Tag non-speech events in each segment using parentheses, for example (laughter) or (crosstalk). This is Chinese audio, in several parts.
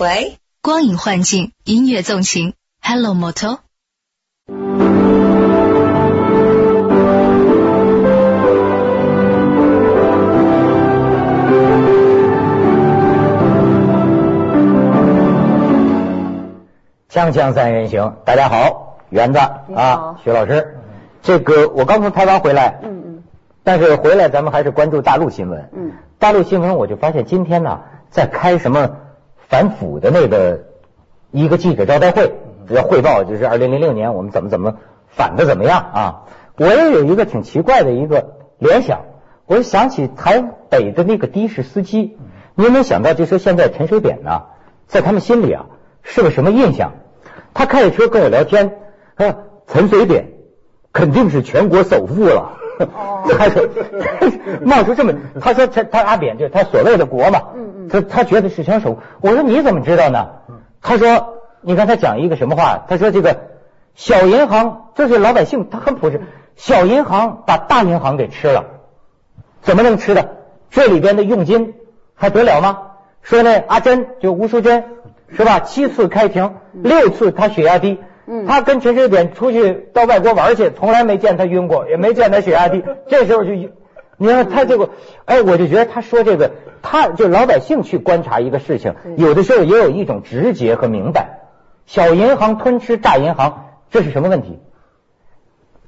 喂，光影幻境，音乐纵情，Hello Moto。锵锵三人行，大家好，园子啊，徐老师，这个我刚从台湾回来，嗯嗯。但是回来咱们还是关注大陆新闻。嗯，大陆新闻我就发现今天呢，在开什么反腐的那个一个记者招待会，要汇报就是二零零六年我们怎么怎么反的怎么样啊。我也有一个挺奇怪的一个联想，我想起台北的那个的士司机，你有没有想到，就说现在陈水扁呢，在他们心里啊是个什么印象？他开着车跟我聊天，说陈水扁肯定是全国首富了。(laughs) 他说冒出这么，他说他他阿扁就是他所谓的国嘛，他他觉得是枪手。我说你怎么知道呢？他说你看他讲一个什么话？他说这个小银行就是老百姓，他很朴实，小银行把大银行给吃了，怎么能吃的？这里边的佣金还得了吗？说那阿珍就吴淑珍是吧？七次开庭，六次他血压低。嗯他跟陈水扁出去到外国玩去，从来没见他晕过，也没见他血压低。(laughs) 这时候就，你看他这个，哎，我就觉得他说这个，他就老百姓去观察一个事情，有的时候也有一种直觉和明白。小银行吞吃大银行，这是什么问题？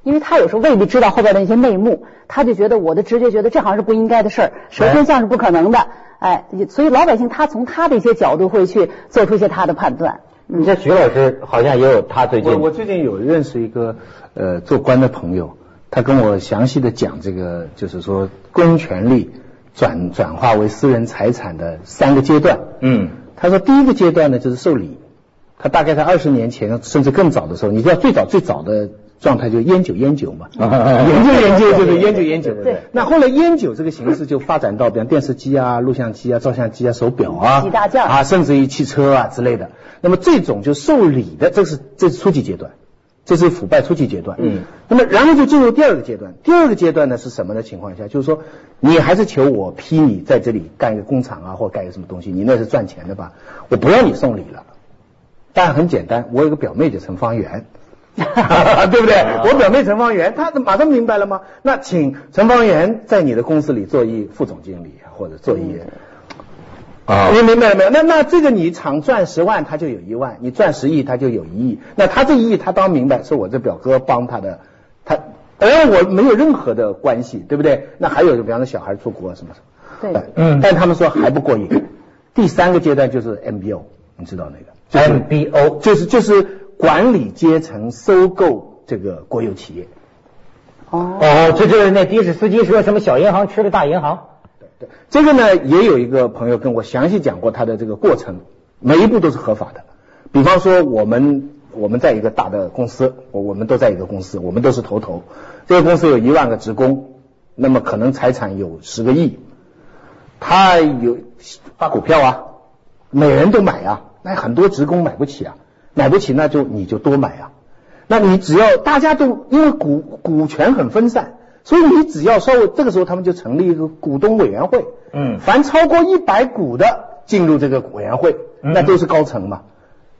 因为他有时候未必知道后边的一些内幕，他就觉得我的直觉觉得这好像是不应该的事儿，蛇吞象是不可能的，哎，所以老百姓他从他的一些角度会去做出一些他的判断。你像徐老师好像也有他最近我我最近有认识一个呃做官的朋友，他跟我详细的讲这个，就是说公权力转转化为私人财产的三个阶段。嗯他说第一个阶段呢就是受理，他大概在二十年前甚至更早的时候，你知道最早最早的状态就烟酒烟酒嘛，(laughs) 研究研究就是烟酒烟酒。对那后来烟酒这个形式就发展到，比方电视机啊、录像机啊、照相机啊、手表啊，几大件啊，甚至于汽车啊之类的。那么这种就受理的，这是这是初级阶段，这是腐败初级阶段。嗯，那么然后就进入第二个阶段，第二个阶段呢是什么的情况下？就是说你还是求我批你在这里干一个工厂啊，或干一个什么东西，你那是赚钱的吧？我不要你送礼了。当然很简单，我有个表妹叫陈方圆。(laughs) 对不对？我表妹陈方圆，她马上明白了吗？那请陈方圆在你的公司里做一副总经理，或者做一啊你明白了没有？那那这个你厂赚十万，他就有一万；你赚十亿，他就有一亿。那他这一亿，他当明白是我这表哥帮他的，他而我没有任何的关系，对不对？那还有，比方说小孩出国什么什么，对嗯但他们说还不过瘾。第三个阶段就是 MBO，你知道那个就是 MBO 就是就是管理阶层收购这个国有企业。哦，哦，这就是那的士司机说什么小银行吃了大银行。对对，这个呢也有一个朋友跟我详细讲过他的这个过程，每一步都是合法的。比方说我们我们在一个大的公司，我我们都在一个公司，我们都是头头。这个公司有一万个职工，那么可能财产有十个亿，他有发股票啊，每人都买啊，那很多职工买不起啊，买不起那就你就多买啊。那你只要大家都因为股股权很分散，所以你只要稍微这个时候他们就成立一个股东委员会，嗯凡超过一百股的进入这个委员会，嗯那都是高层嘛，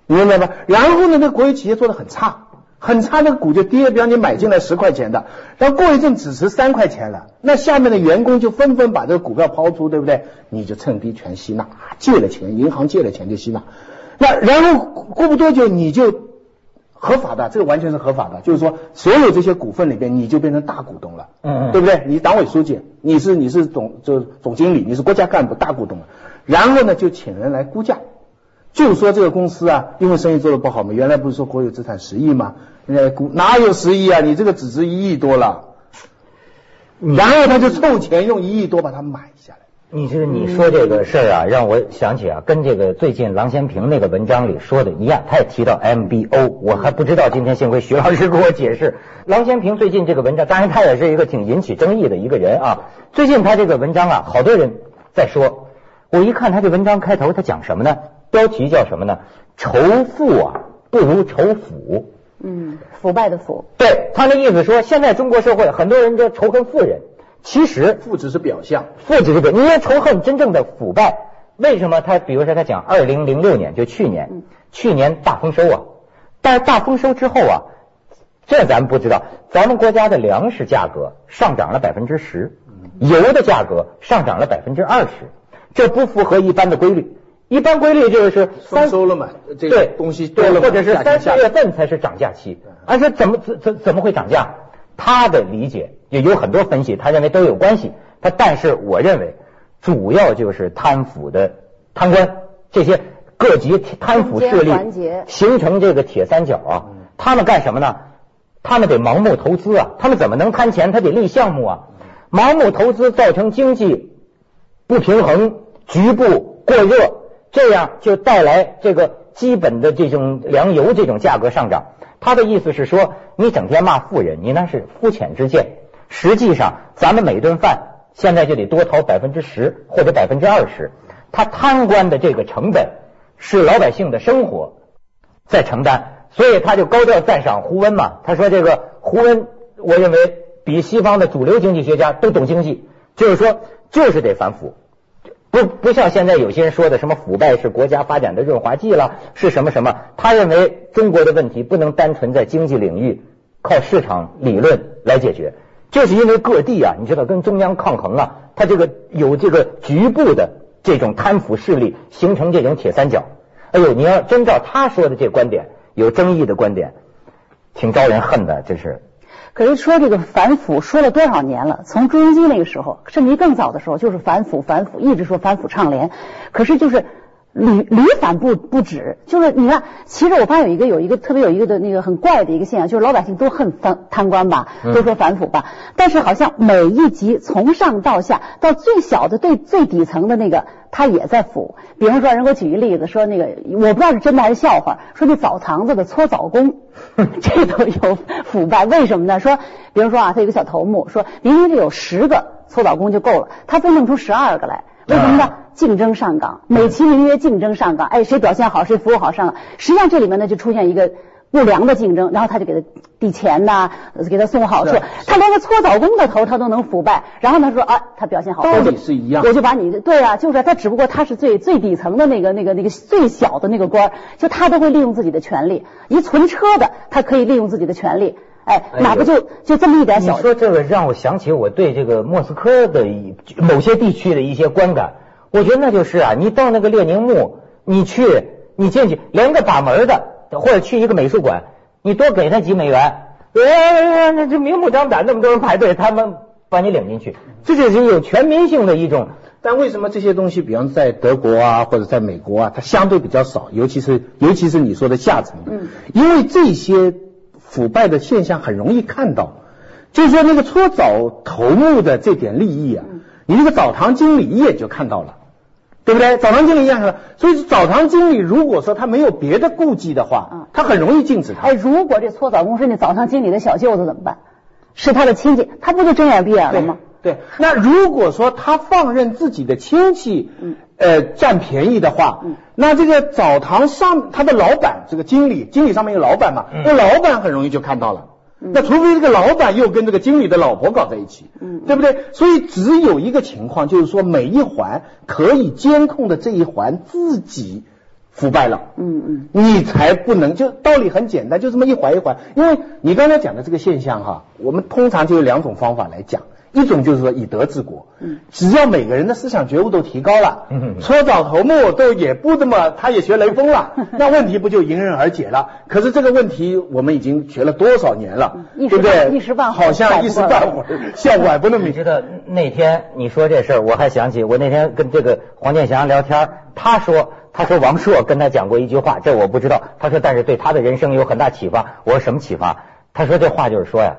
你明白吧？然后呢，那个国有企业做的很差，很差，那个股就跌，比方你买进来十块钱的，然后过一阵只值三块钱了，那下面的员工就纷纷把这个股票抛出，对不对？你就趁低全吸纳，借了钱，银行借了钱就吸纳，那然后过不多久你就。合法的，这个完全是合法的，就是说所有这些股份里边，你就变成大股东了，嗯嗯对不对？你党委书记，你是你是总就总经理，你是国家干部大股东了，然后呢就请人来估价，就说这个公司啊，因为生意做的不好嘛，原来不是说国有资产十亿吗？人家估哪有十亿啊？你这个只值一亿多了，然后他就凑钱用一亿多把它买下来。你是你说这个事儿啊，让我想起啊，跟这个最近郎咸平那个文章里说的一样，他也提到 MBO，我还不知道，今天幸亏徐老师给我解释。郎咸平最近这个文章，当然他也是一个挺引起争议的一个人啊。最近他这个文章啊，好多人在说，我一看他这文章开头，他讲什么呢？标题叫什么呢？仇富啊，不如仇腐。嗯，腐败的腐，对他那意思说，现在中国社会很多人都仇恨富人，其实富只是表象，富只是表，你要仇恨真正的腐败，为什么他比如说他讲二零零六年就去年，嗯。去年大丰收啊，但是大丰收之后啊，这咱们不知道，咱们国家的粮食价格上涨了百分之十，油的价格上涨了百分之二十，这不符合一般的规律。一般规律就是三丰收了嘛，这个对。东西多对，了嘛，或者是三四月份才是涨价期，而且怎么怎怎怎么会涨价？他的理解也有很多分析，他认为都有关系。他但是我认为主要就是贪腐的贪官这些各级贪腐势力形成这个铁三角啊，他们干什么呢？他们得盲目投资啊，他们怎么能贪钱？他得立项目啊，盲目投资造成经济不平衡、局部过热，这样就带来这个基本的这种粮油这种价格上涨。他的意思是说，你整天骂富人，你那是肤浅之见。实际上，咱们每顿饭现在就得多掏百分之十或者百分之二十，他贪官的这个成本是老百姓的生活在承担，所以他就高调赞赏胡温嘛。他说这个胡温，我认为比西方的主流经济学家都懂经济，就是说就是得反腐。不不像现在有些人说的什么腐败是国家发展的润滑剂了，是什么什么？他认为中国的问题不能单纯在经济领域靠市场理论来解决，就是因为各地啊，你知道跟中央抗衡啊，他这个有这个局部的这种贪腐势力形成这种铁三角。哎呦，你要真照他说的这观点，有争议的观点，挺招人恨的，这是。可是说这个反腐说了多少年了？从朱镕基那个时候，甚至于更早的时候，就是反腐反腐，一直说反腐倡廉。可是就是屡屡反不不止。就是你看，其实我发现有一个有一个特别有一个的那个很怪的一个现象，就是老百姓都恨贪贪官吧，都说反腐吧，但是好像每一级从上到下，到最小的最最底层的那个，他也在腐。比方说，人给我举一例子，说那个我不知道是真的还是笑话，说那澡堂子的搓澡工。(laughs) 这都有腐败，为什么呢？说，比如说啊，他有个小头目，说明明是有十个搓澡工就够了，他非弄出十二个来，为什么呢？竞争上岗，美其名曰竞争上岗，哎，谁表现好，谁服务好上岗。实际上这里面呢，就出现一个不良的竞争，然后他就给他递钱呐、给他送好处，他连个搓澡工的头他都能腐败，然后他说啊，他表现好，道理我就是一样我就把你对啊，就是他，只不过他是最最底层的那个那个那个最小的那个官儿，就他都会利用自己的权利。一存车的，他可以利用自己的权利，哎，哪个就就这么一点你小说这个让我想起我对这个莫斯科的一某些地区的一些观感，我觉得那就是啊，你到那个列宁墓，你去，你进去，连个把门的或者去一个美术馆，你多给他几美元，哎，那就明目张胆，那么多人排队，他们把你领进去，这就是有全民性的一种。但为什么这些东西，比方在德国啊，或者在美国啊，它相对比较少，尤其是尤其是你说的下层的，嗯，因为这些腐败的现象很容易看到，就是说那个搓澡头目的这点利益啊，你那个澡堂经理一眼就看到了。对不对？澡堂经理一眼看到，所以澡堂经理如果说他没有别的顾忌的话嗯，他很容易禁止他哎，。如果这搓澡工是那澡堂经理的小舅子怎么办？是他的亲戚，他不就睁眼闭眼了吗？对，那如果说他放任自己的亲戚，嗯。呃，占便宜的话，嗯。那这个澡堂上他的老板，这个经理，经理上面有老板嘛，嗯。那老板很容易就看到了。那除非这个老板又跟这个经理的老婆搞在一起，嗯对不对？所以只有一个情况，就是说每一环可以监控的这一环自己腐败了，嗯嗯。你才不能，就道理很简单，就这么一环一环。因为你刚才讲的这个现象哈，我们通常就有两种方法来讲，一种就是说以德治国，嗯，只要每个人的思想觉悟都提高了，嗯搓澡头目都也不这么，他也学雷锋了，(laughs) 那问题不就迎刃而解了？可是这个问题我们已经学了多少年了，对不对？一时半会儿好像一时半会儿效果还不那么明 (laughs) 你知道那天你说这事儿，我还想起我那天跟这个黄健翔聊天，他说他说王朔跟他讲过一句话，这我不知道。他说但是对他的人生有很大启发。我说什么启发？他说这话就是说呀，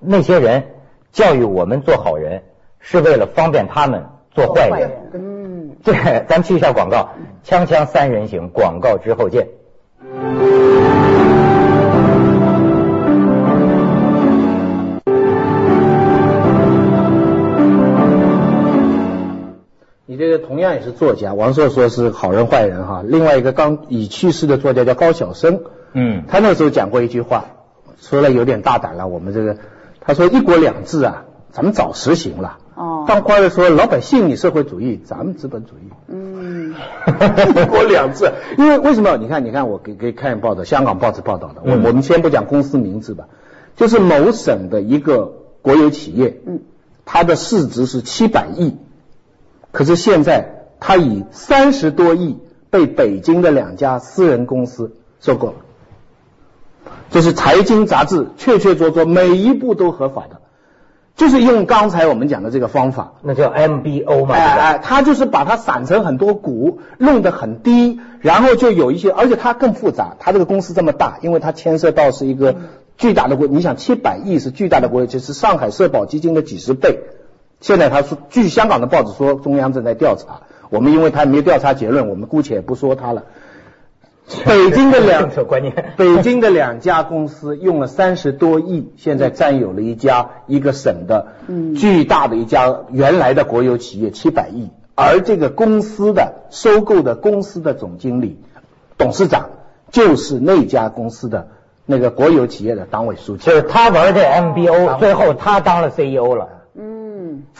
那些人教育我们做好人，是为了方便他们做坏人。嗯，对，咱们去一下广告，锵锵三人行，广告之后见。你这个同样也是作家，王朔说是好人坏人哈。另外一个刚已去世的作家叫高晓生，嗯他那时候讲过一句话，说了有点大胆了。我们这个他说一国两制啊，咱们早实行了。哦当官的说老百姓你社会主义，咱们资本主义。嗯，一国两制。因为为什么？你看，你看，我给给看报道，香港报纸报道的。我、嗯我们先不讲公司名字吧，就是某省的一个国有企业，嗯，它的市值是七百亿，可是现在它以三十多亿被北京的两家私人公司收购了。这是财经杂志确确凿凿，每一步都合法的，就是用刚才我们讲的这个方法。那叫 MBO 嘛，哎哎，他就是把它散成很多股，弄得很低，然后就有一些，而且它更复杂。它这个公司这么大，因为它牵涉到是一个巨大的国，你想七百亿是巨大的国有，就是上海社保基金的几十倍。现在他说，据香港的报纸说，中央正在调查。我们因为他没有调查结论，我们姑且不说他了。(laughs) 北京的两观念。北京的两家公司用了三十多亿，现在占有了一家一个省的巨大的一家原来的国有企业七百亿，而这个公司的收购的公司的总经理、董事长就是那家公司的那个国有企业的党委书记。就，是他玩这 MBO，最后他当了 CEO 了。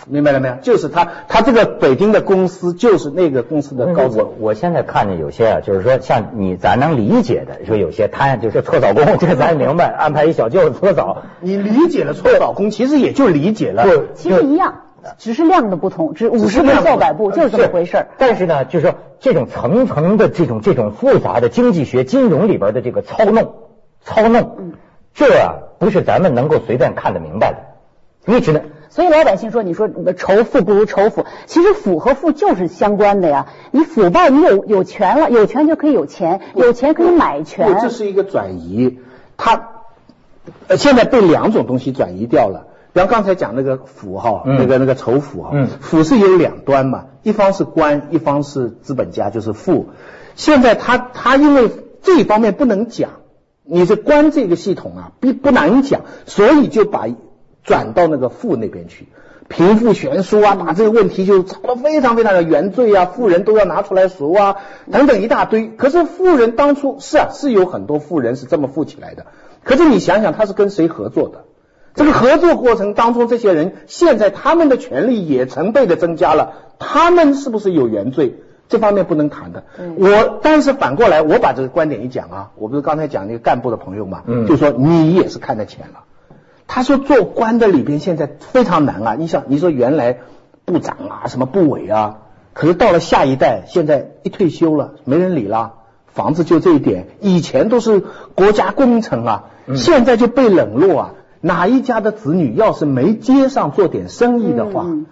嗯，明白了没有？就是他，他这个北京的公司就是那个公司的高层我。我现在看见有些啊，就是说像你咱能理解的，说有些他就是搓澡工，(laughs) 这个咱明白，安排一小舅子搓澡。你理解了搓澡工，其实也就理解了。对其实一样，只是量的不同，只五十步笑百步，就是这么回事。但是呢，就是说这种层层的这种这种复杂的经济学、金融里边的这个操弄、操弄，这啊不是咱们能够随便看得明白的。你只能所以老百姓说，你说呃仇富不如仇富，其实腐和富就是相关的呀。你腐败，你有有权了，有权就可以有钱，有钱可以买不，权。这是一个转移，它呃现在被两种东西转移掉了。比方刚才讲那个腐哈，嗯那个那个仇腐哈，嗯腐是有两端嘛，一方是官，一方是资本家，就是富。现在他他因为这一方面不能讲，你这官这个系统啊，不不难讲，所以就把转到那个富那边去。贫富悬殊啊，把这个问题就炒得非常非常的原罪啊，富人都要拿出来赎啊，等等一大堆。可是富人当初是啊，是有很多富人是这么富起来的。可是你想想，他是跟谁合作的？这个合作过程当中，这些人现在他们的权利也成倍的增加了，他们是不是有原罪？这方面不能谈的。我但是反过来，我把这个观点一讲啊，我不是刚才讲那个干部的朋友嘛，嗯就说你也是看得浅了。他说做官的里边现在非常难啊！你想，你说原来部长啊，什么部委啊，可是到了下一代，现在一退休了，没人理了，房子就这一点，以前都是国家工程啊，现在就被冷落啊。哪一家的子女要是没街上做点生意的话，嗯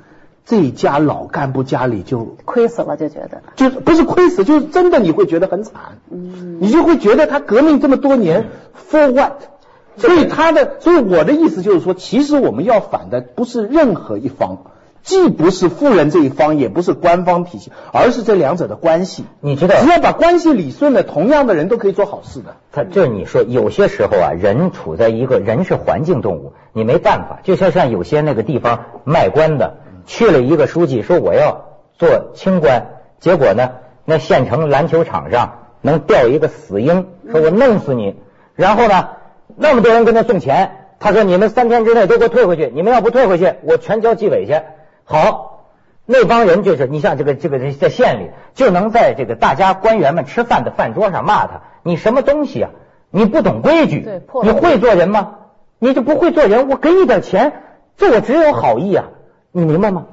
这一家老干部家里就亏死了就觉得。就不是亏死，就是真的你会觉得很惨，嗯你就会觉得他革命这么多年 for what？所以他的，所以我的意思就是说，其实我们要反的不是任何一方，既不是富人这一方，也不是官方体系，而是这两者的关系。你知道只要把关系理顺了，同样的人都可以做好事的。他这你说，有些时候啊，人处在一个人是环境动物，你没办法。就像像有些那个地方卖官的，去了一个书记说我要做清官，结果呢，那县城篮球场上能掉一个死鹰，说我弄死你。然后呢，那么多人跟他送钱，他说你们三天之内都给我退回去，你们要不退回去，我全交纪委去。好，那帮人就是你像这个这个在县里就能在这个大家官员们吃饭的饭桌上骂他，你什么东西啊？你不懂规矩你会做人吗？你就不会做人，我给你点钱，这我只有好意啊，你明白吗？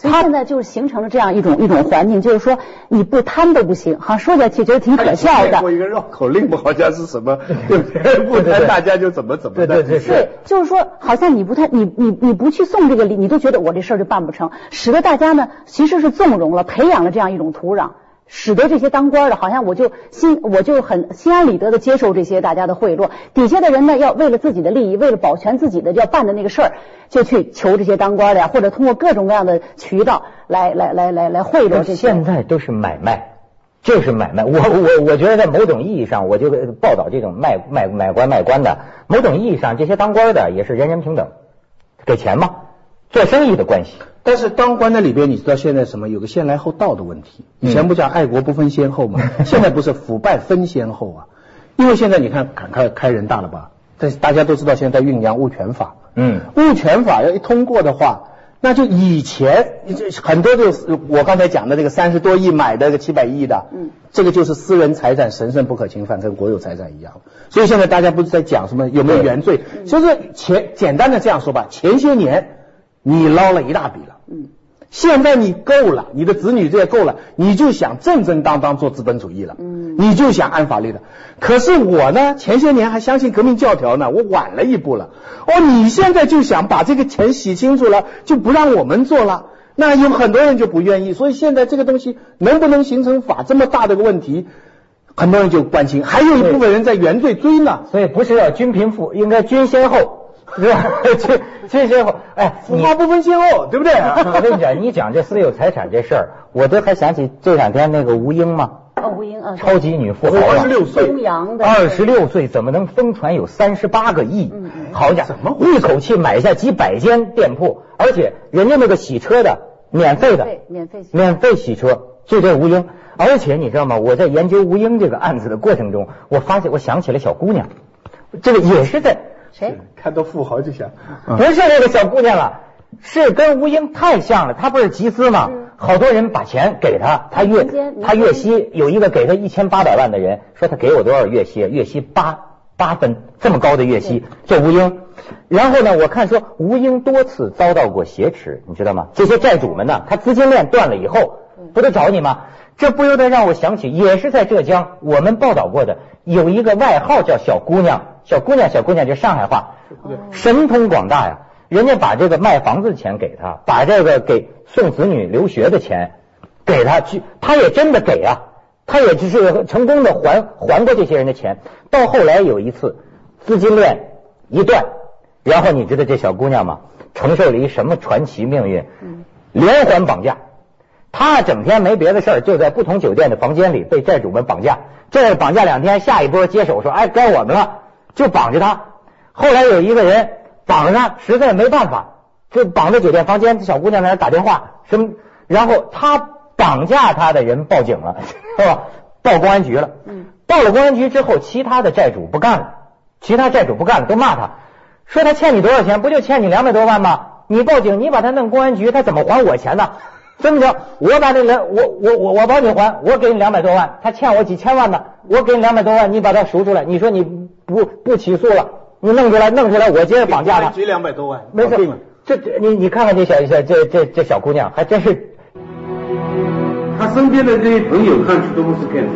所以现在就是形成了这样一种一种环境，就是说你不贪都不行，好像说起来其实觉得挺可笑的。过一个绕口令好像是什么，对不对？不对对谈大家就怎么怎么的。对对对对，就是说，好像你不太，你你你不去送这个礼，你都觉得我这事儿就办不成，使得大家呢其实是纵容了，培养了这样一种土壤，使得这些当官的，好像我就心我就很心安理得的接受这些大家的贿赂，底下的人呢要为了自己的利益，为了保全自己的要办的那个事儿，就去求这些当官的呀，或者通过各种各样的渠道来来来来来贿赂这现。在都是买卖，就是买卖。我我我觉得在某种意义上，我就报道这种卖卖买官卖官的，某种意义上，这些当官的也是人人平等，给钱嘛，做生意的关系。但是当官的里边，你知道现在什么？有个先来后到的问题。以前不讲爱国不分先后吗，(laughs) 现在不是腐败分先后啊。因为现在你看，开开开人大了吧？但是大家都知道现在在酝酿物权法。嗯，物权法要一通过的话，那就以前这很多就是我刚才讲的这个三十多亿买的个七百亿的，嗯，这个就是私人财产神圣不可侵犯，跟国有财产一样。所以现在大家不是在讲什么有没有原罪，就是前简单的这样说吧，前些年你捞了一大笔了，嗯，现在你够了，你的子女这也够了，你就想正正当当做资本主义了，嗯你就想按法律的。可是我呢，前些年还相信革命教条呢，我晚了一步了。哦，你现在就想把这个钱洗清楚了，就不让我们做了，那有很多人就不愿意。所以现在这个东西能不能形成法这么大的个问题，很多人就关心。还有一部分人在原罪追呢。所以不是要均贫富，应该均先后，(laughs) 是吧？均均先后。哎，你腐化不分先后，对不对？(laughs) 我跟你讲，你讲这私有财产这事儿，我都还想起这两天那个吴英嘛，哦，吴英啊，超级女富豪二啊十六岁二十六岁怎么能疯传有三十八个亿？嗯嗯好家伙，一口气买下几百间店铺，而且人家那个洗车的免费的，免费洗免费洗车，就这吴英。而且你知道吗？我在研究吴英这个案子的过程中，我发现我想起了小姑娘，这个也是在谁？看到富豪就想，不是那个小姑娘了，是跟吴英太像了。她不是集资吗？好多人把钱给她，她月她月息有一个给她一千八百万的人说他给我多少月息？月息八八分，这么高的月息，这吴英。然后呢，我看说吴英多次遭到过挟持，你知道吗？这些债主们呢，他资金链断了以后，不都找你吗？这不由得让我想起，也是在浙江，我们报道过的，有一个外号叫小姑娘，小姑娘，小姑娘，就上海话，神通广大呀。人家把这个卖房子的钱给他，把这个给送子女留学的钱给他去，他也真的给啊，他也只是成功的还还过这些人的钱。到后来有一次资金链一断，然后你知道这小姑娘吗？承受了一什么传奇命运？连环绑架。她整天没别的事儿，就在不同酒店的房间里被债主们绑架。这绑架两天，下一波接手说：“哎，该我们了。”就绑着她。后来有一个人绑着她，实在没办法，就绑在酒店房间。小姑娘在那打电话，什么？然后他绑架他的人报警了，是吧？报公安局了。嗯。到了公安局之后，其他的债主不干了，其他债主不干了，都骂他，说他欠你多少钱？不就欠你两百多万吗？你报警，你把他弄公安局，他怎么还我钱呢？这么着，我把这人，我我我我帮你还，我给你两百多万，他欠我几千万呢，我给你两百多万，你把他赎出来，你说你不不起诉了，你弄出来弄出来，我接着绑架他，举两百多万，没事这你你看看这小小这这这小姑娘，还真是。他身边的这些朋友看去都不是骗子，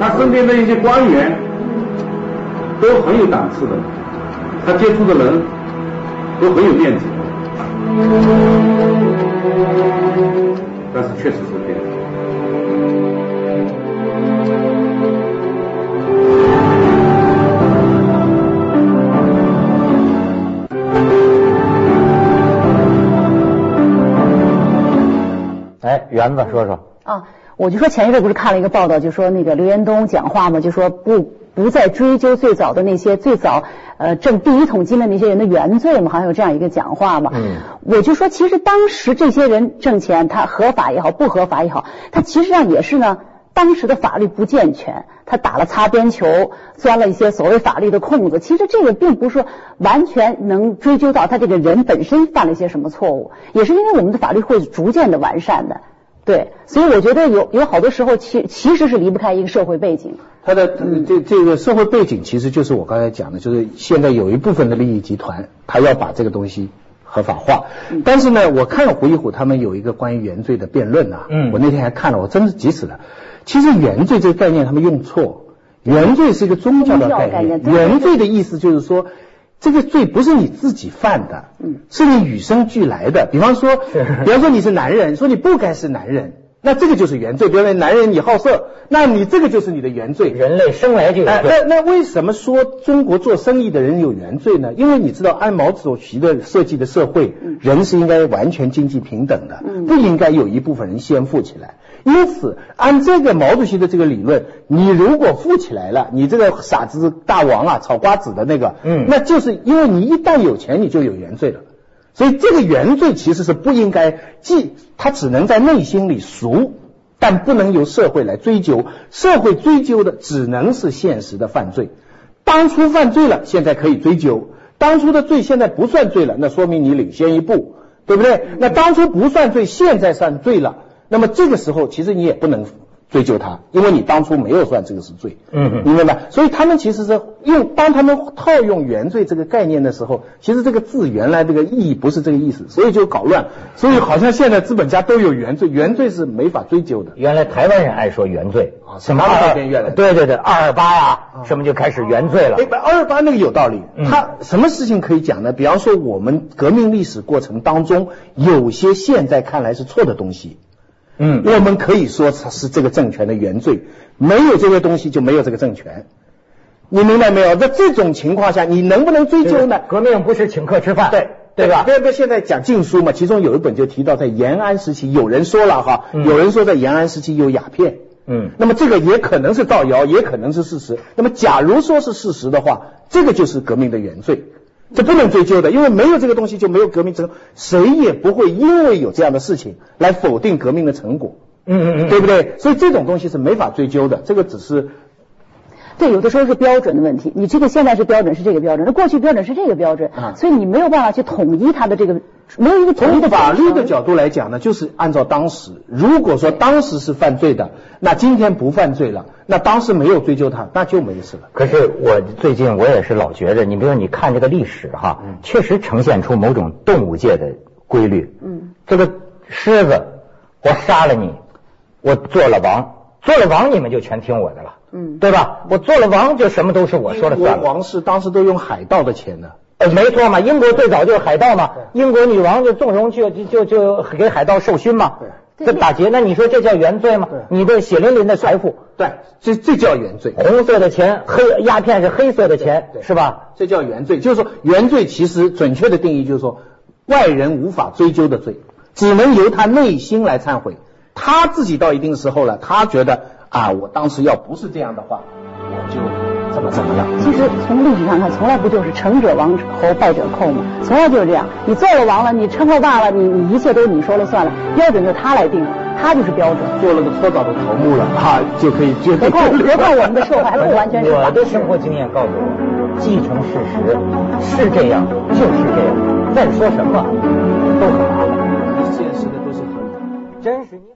他身边的一些官员都很有档次的，他接触的人都很有面子，但是确实是这样。哎，园子说说，啊，我就说前一阵不是看了一个报道，就说那个刘延东讲话嘛，就说不不再追究最早的那些最早呃挣第一桶金的那些人的原罪嘛，好像有这样一个讲话嘛。嗯，我就说其实当时这些人挣钱，他合法也好，不合法也好，他其实上也是呢。当时的法律不健全，他打了擦边球，钻了一些所谓法律的空子。其实这个并不是说完全能追究到他这个人本身犯了一些什么错误，也是因为我们的法律会逐渐的完善的。对，所以我觉得有有好多时候其其实是离不开一个社会背景。他的呃这这个社会背景其实就是我刚才讲的，就是现在有一部分的利益集团，他要把这个东西合法化。但是呢，我看了胡一虎他们有一个关于原罪的辩论啊，嗯我那天还看了，我真是急死了。其实原罪这个概念他们用错，原罪是一个宗教的概念原罪的意思就是说。这个罪不是你自己犯的，嗯，是你与生俱来的。比方说，比方说你是男人，说你不该是男人，那这个就是原罪。比如说男人你好色，那你这个就是你的原罪。人类生来就有哎，那那为什么说中国做生意的人有原罪呢？因为你知道，按毛主席的设计的社会，人是应该完全经济平等的，嗯不应该有一部分人先富起来。因此，按这个毛主席的这个理论，你如果富起来了，你这个傻子大王啊，炒瓜子的那个，嗯那就是因为你一旦有钱，你就有原罪了。所以这个原罪其实是不应该，既它只能在内心里赎，但不能由社会来追究。社会追究的只能是现实的犯罪。当初犯罪了，现在可以追究；当初的罪现在不算罪了，那说明你领先一步。对不对？那当初不算罪，现在算罪了，那么这个时候其实你也不能追究他，因为你当初没有算这个是罪。嗯嗯明白吧？所以他们其实是用当他们套用原罪这个概念的时候，其实这个字原来这个意义不是这个意思，所以就搞乱。所以好像现在资本家都有原罪，原罪是没法追究的。原来台湾人爱说原罪啊什么那二边越来对对对，二二八呀，什么就开始原罪了哎，。二二八那个有道理嗯。他什么事情可以讲呢？比方说，我们革命历史过程当中，有些现在看来是错的东西，嗯，我们可以说它是这个政权的原罪。没有这些东西，就没有这个政权。你明白没有？在这种情况下，你能不能追究呢？革命不是请客吃饭，对对吧？别别，现在讲禁书嘛，其中有一本就提到，在延安时期，有人说了哈，嗯有人说在延安时期有鸦片。嗯那么这个也可能是造谣，也可能是事实。那么假如说是事实的话，这个就是革命的原罪，这不能追究的，因为没有这个东西就没有革命成，谁也不会因为有这样的事情来否定革命的成果，嗯嗯嗯，对不对？所以这种东西是没法追究的，这个只是对，有的时候是标准的问题。你这个现在是标准是这个标准，那过去标准是这个标准，啊所以你没有办法去统一它的这个，没有一个统一的从法律的角度来讲呢，就是按照当时，如果说当时是犯罪的，那今天不犯罪了，那当时没有追究他，那就没事了。可是我最近我也是老觉着，你比如说你看这个历史哈，确实呈现出某种动物界的规律。嗯，这个狮子，我杀了你，我做了王，做了王你们就全听我的了。嗯对吧？我做了王就什么都是我说了算了。英国皇室当时都用海盗的钱呢。呃，没错嘛，英国最早就是海盗嘛，英国女王就纵容就就就就给海盗授勋嘛，对这打劫，那你说这叫原罪吗？你的血淋淋的财富，对，这这叫原罪。红色的钱，黑鸦片是黑色的钱，对是吧？这叫原罪，就是说原罪其实准确的定义就是说外人无法追究的罪，只能由他内心来忏悔。他自己到一定时候了，他觉得啊，我当时要不是这样的话，我就怎么怎么样。其实从历史上看，从来不就是成者王侯，败者寇吗？从来就是这样。你做了王了，你称了霸了，你你一切都是你说了算了，标准就他来定，他就是标准。做了个搓澡的头目了，哈、就可以就可以何况何况我们的社会还不完全是我的生活经验告诉我，既成事实，是这样就是这样，再说什么都很麻烦。现实的都是合理的。真实你。